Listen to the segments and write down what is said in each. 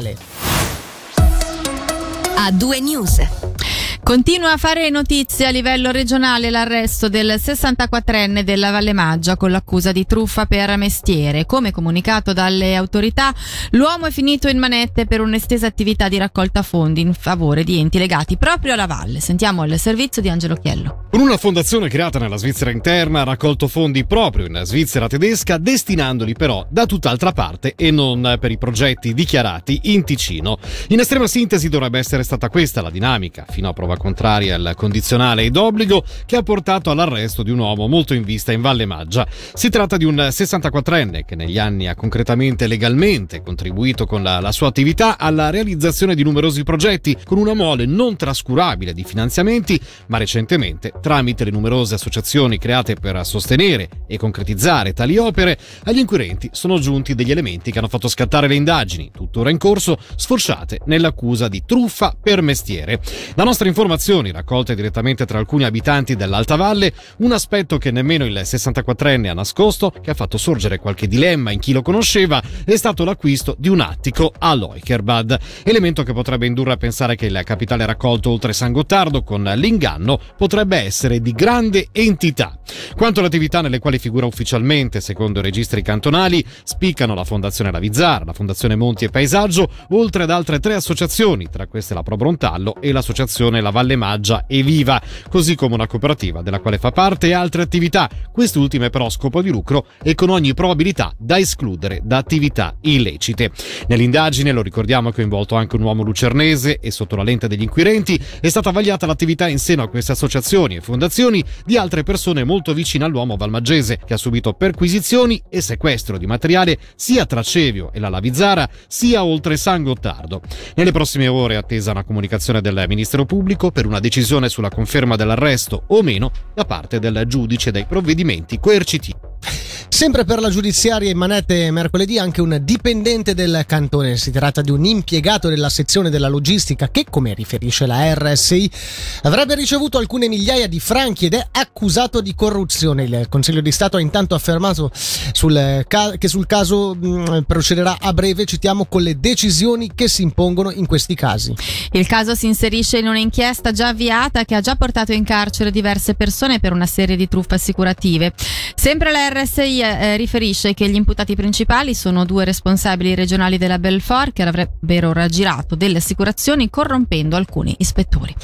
regionale. A due news. Continua a fare notizia a livello regionale l'arresto del 64enne della Valle Maggia con l'accusa di truffa per mestiere. Come comunicato dalle autorità, l'uomo è finito in manette per un'estesa attività di raccolta fondi in favore di enti legati proprio alla Valle. Sentiamo il servizio di Angelo Chiello. Con una fondazione creata nella Svizzera interna ha raccolto fondi proprio in Svizzera tedesca, destinandoli però da tutt'altra parte e non per i progetti dichiarati in Ticino. In estrema sintesi dovrebbe essere stata questa la dinamica, fino a prova contraria al condizionale ed obbligo che ha portato all'arresto di un uomo molto in vista in Valle Maggia. Si tratta di un 64enne che negli anni ha concretamente e legalmente contribuito con la, la sua attività alla realizzazione di numerosi progetti con una mole non trascurabile di finanziamenti, ma recentemente, tramite le numerose associazioni create per sostenere e concretizzare tali opere, agli inquirenti sono giunti degli elementi che hanno fatto scattare le indagini, tuttora in corso, sfociate nell'accusa di truffa per mestiere. La nostra informazioni raccolte direttamente tra alcuni abitanti dell'Alta Valle, un aspetto che nemmeno il 64enne ha nascosto, che ha fatto sorgere qualche dilemma in chi lo conosceva, è stato l'acquisto di un attico a Loikerbad, elemento che potrebbe indurre a pensare che il capitale raccolto oltre San Gottardo con l'inganno potrebbe essere di grande entità. Quanto alle attività nelle quali figura ufficialmente, secondo i registri cantonali, spiccano la Fondazione La Vizzara, la Fondazione Monti e Paesaggio, oltre ad altre tre associazioni, tra queste la Pro Brontallo e l'associazione La Valle Maggia e Viva, così come una cooperativa della quale fa parte e altre attività, quest'ultime però a scopo di lucro e con ogni probabilità da escludere da attività illecite. Nell'indagine, lo ricordiamo, è coinvolto anche un uomo lucernese e sotto la lente degli inquirenti è stata vagliata l'attività in seno a queste associazioni e fondazioni di altre persone molto vicine all'uomo valmaggese che ha subito perquisizioni e sequestro di materiale sia tra Cevio e la Lavizzara sia oltre San Gottardo. Nelle prossime ore è attesa una comunicazione del Ministero Pubblico per una decisione sulla conferma dell'arresto o meno da parte del giudice dei provvedimenti coercitivi. Sempre per la giudiziaria in manette mercoledì anche un dipendente del cantone. Si tratta di un impiegato della sezione della logistica che, come riferisce la RSI, avrebbe ricevuto alcune migliaia di franchi ed è accusato di corruzione. Il Consiglio di Stato ha intanto affermato sul ca- che sul caso mh, procederà a breve, citiamo, con le decisioni che si impongono in questi casi. Il caso si inserisce in un'inchiesta già avviata che ha già portato in carcere diverse persone per una serie di truffe assicurative. Sempre la RSI eh, riferisce che gli imputati principali sono due responsabili regionali della Belfort che avrebbero raggirato delle assicurazioni corrompendo alcuni ispettori.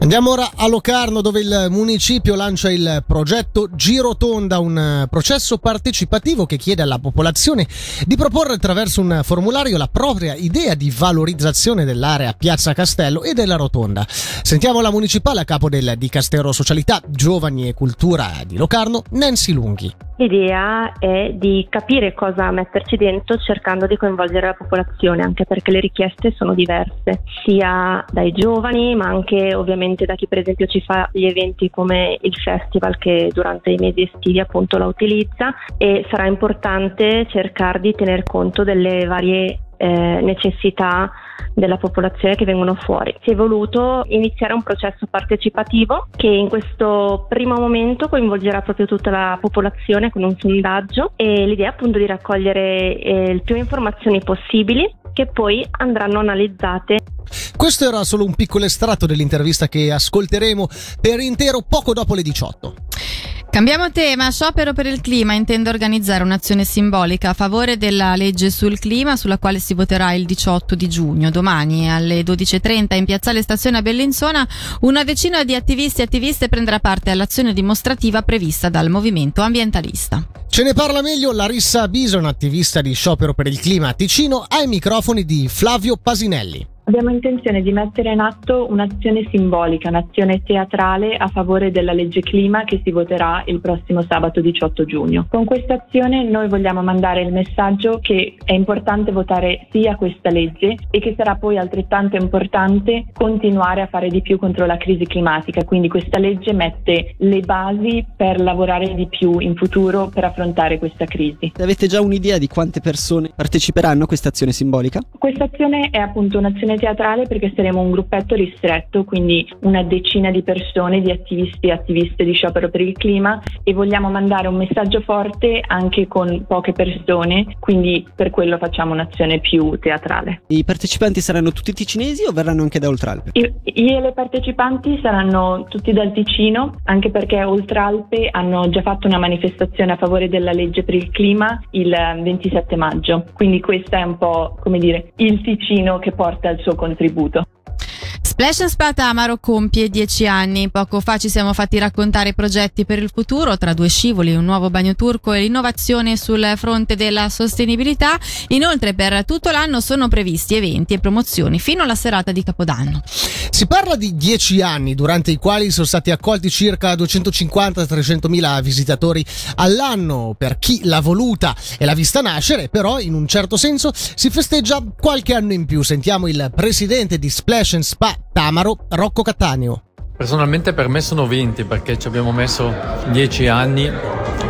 Andiamo ora a Locarno dove il municipio lancia il progetto Girotonda, un processo partecipativo che chiede alla popolazione di proporre attraverso un formulario la propria idea di valorizzazione dell'area Piazza Castello e della Rotonda. Sentiamo la municipale a capo del Dicastero Socialità, Giovani e Cultura di Locarno, Nancy Lunghi. L'idea è di capire cosa metterci dentro cercando di coinvolgere la popolazione, anche perché le richieste sono diverse, sia dai giovani ma anche ovviamente da chi per esempio ci fa gli eventi come il festival che durante i mesi estivi appunto la utilizza. E sarà importante cercare di tener conto delle varie eh, necessità della popolazione che vengono fuori. Si è voluto iniziare un processo partecipativo che in questo primo momento coinvolgerà proprio tutta la popolazione con un sondaggio e l'idea è appunto di raccogliere eh, il più informazioni possibili che poi andranno analizzate questo era solo un piccolo estratto dell'intervista che ascolteremo per intero poco dopo le 18. Cambiamo tema, sciopero per il clima intende organizzare un'azione simbolica a favore della legge sul clima sulla quale si voterà il 18 di giugno. Domani alle 12.30 in piazzale Stazione a Bellinzona una decina di attivisti e attiviste prenderà parte all'azione dimostrativa prevista dal movimento ambientalista. Ce ne parla meglio Larissa Bison, attivista di sciopero per il clima a Ticino, ai microfoni di Flavio Pasinelli. Abbiamo intenzione di mettere in atto un'azione simbolica, un'azione teatrale a favore della legge clima che si voterà il prossimo sabato 18 giugno. Con questa azione noi vogliamo mandare il messaggio che è importante votare sì a questa legge e che sarà poi altrettanto importante continuare a fare di più contro la crisi climatica. Quindi questa legge mette le basi per lavorare di più in futuro per affrontare questa crisi. Avete già un'idea di quante persone parteciperanno a questa azione simbolica? Questa azione è appunto un'azione teatrale perché saremo un gruppetto ristretto, quindi una decina di persone, di attivisti e attiviste di sciopero per il clima e vogliamo mandare un messaggio forte anche con poche persone, quindi per quello facciamo un'azione più teatrale. I partecipanti saranno tutti ticinesi o verranno anche da Oltralpe? Io e le partecipanti saranno tutti dal Ticino, anche perché Oltralpe hanno già fatto una manifestazione a favore della legge per il clima il 27 maggio, quindi questo è un po' come dire il Ticino che porta il suo contributo. Splash Spa Tamaro compie 10 anni. Poco fa ci siamo fatti raccontare progetti per il futuro tra due scivoli, un nuovo bagno turco e l'innovazione sul fronte della sostenibilità. Inoltre per tutto l'anno sono previsti eventi e promozioni fino alla serata di Capodanno. Si parla di 10 anni durante i quali sono stati accolti circa 250-300 mila visitatori all'anno per chi l'ha voluta e l'ha vista nascere, però in un certo senso si festeggia qualche anno in più. Sentiamo il presidente di Splash Spa Tamaro, Rocco Cattaneo. Personalmente per me sono 20 perché ci abbiamo messo 10 anni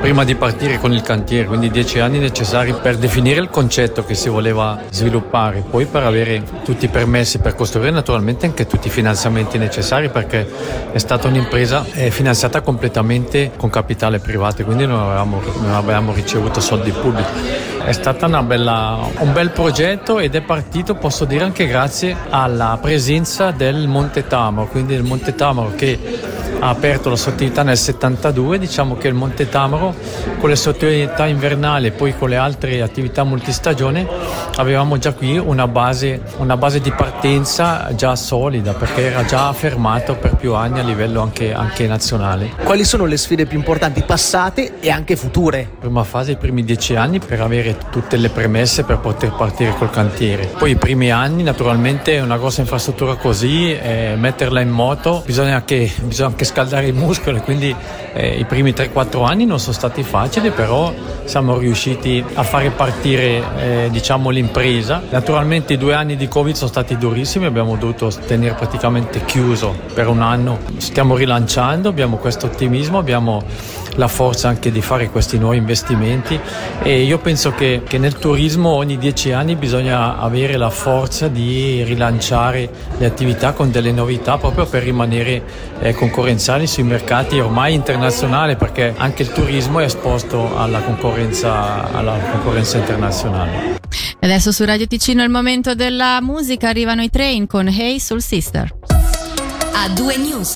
prima di partire con il cantiere, quindi 10 anni necessari per definire il concetto che si voleva sviluppare, poi per avere tutti i permessi per costruire naturalmente anche tutti i finanziamenti necessari perché è stata un'impresa finanziata completamente con capitale privato, quindi non avevamo, non avevamo ricevuto soldi pubblici. È stato un bel progetto ed è partito, posso dire, anche grazie alla presenza del Monte Tamaro, quindi il Monte Tamaro che ha aperto la sua attività nel 72, diciamo che il Monte Tamaro con le sue attività invernali e poi con le altre attività multistagione avevamo già qui una base, una base di partenza già solida perché era già affermato per più anni a livello anche, anche nazionale. Quali sono le sfide più importanti passate e anche future? Prima fase, i primi dieci anni per avere tutte le premesse per poter partire col cantiere. Poi i primi anni naturalmente una grossa infrastruttura così, eh, metterla in moto bisogna che, bisogna anche scaldare i muscoli, quindi eh, i primi 3-4 anni non sono stati facili, però siamo riusciti a fare partire eh, diciamo, l'impresa. Naturalmente i due anni di Covid sono stati durissimi, abbiamo dovuto tenere praticamente chiuso per un anno. Stiamo rilanciando, abbiamo questo ottimismo, abbiamo la forza anche di fare questi nuovi investimenti e io penso che, che nel turismo ogni dieci anni bisogna avere la forza di rilanciare le attività con delle novità proprio per rimanere eh, concorrenziali sui mercati ormai internazionali perché anche il turismo è esposto alla concorrenza, alla concorrenza internazionale. Adesso su Radio Ticino è il momento della musica, arrivano i train con Hey Soul Sister. A due news.